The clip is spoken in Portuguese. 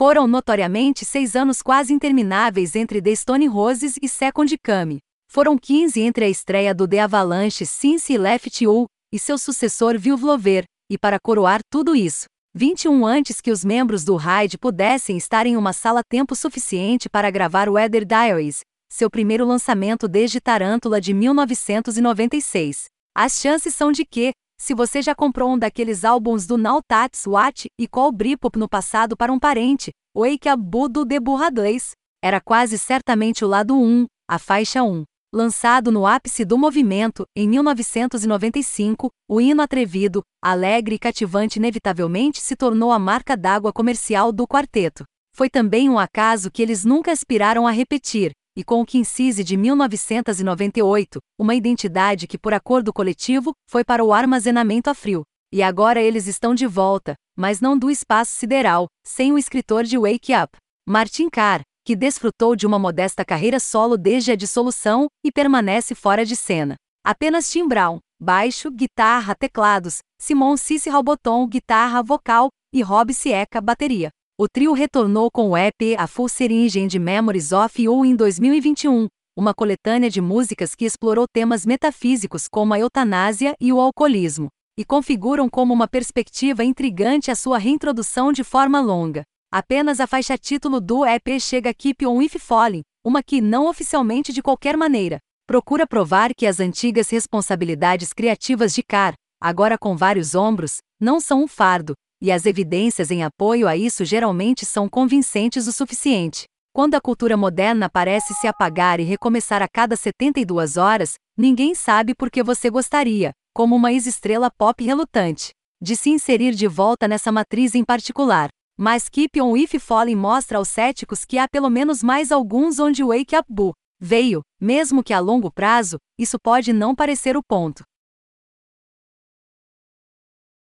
Foram notoriamente seis anos quase intermináveis entre The Stone Roses e Second Kame. Foram 15 entre a estreia do The Avalanche Since Left You e seu sucessor Vilvlover, e para coroar tudo isso, 21 antes que os membros do Hyde pudessem estar em uma sala tempo suficiente para gravar Weather Diaries, seu primeiro lançamento desde Tarântula de 1996. As chances são de que, se você já comprou um daqueles álbuns do Now That's What e Call Britpop no passado para um parente, Wake Up Boo do The Burradleys, era quase certamente o lado 1, a faixa 1. Lançado no ápice do movimento, em 1995, o hino atrevido, alegre e cativante inevitavelmente se tornou a marca d'água comercial do quarteto. Foi também um acaso que eles nunca aspiraram a repetir, e com o Kinsise de 1998, uma identidade que por acordo coletivo, foi para o armazenamento a frio. E agora eles estão de volta, mas não do espaço sideral, sem o escritor de Wake Up. Martin Carr, que desfrutou de uma modesta carreira solo desde a dissolução e permanece fora de cena. Apenas Tim Brown, baixo, guitarra, teclados, Simon Cici Roboton, guitarra, vocal e Rob Sieca, bateria. O trio retornou com o EP A Full Syringe de Memories of You em 2021, uma coletânea de músicas que explorou temas metafísicos como a eutanásia e o alcoolismo, e configuram como uma perspectiva intrigante a sua reintrodução de forma longa. Apenas a faixa título do EP chega Keep On If Falling, uma que, não oficialmente de qualquer maneira, procura provar que as antigas responsabilidades criativas de Carr, agora com vários ombros, não são um fardo, e as evidências em apoio a isso geralmente são convincentes o suficiente. Quando a cultura moderna parece se apagar e recomeçar a cada 72 horas, ninguém sabe por que você gostaria, como uma ex-estrela pop relutante, de se inserir de volta nessa matriz em particular. Mas Keep On If Falling mostra aos céticos que há pelo menos mais alguns onde Wake Up Boo veio, mesmo que a longo prazo, isso pode não parecer o ponto.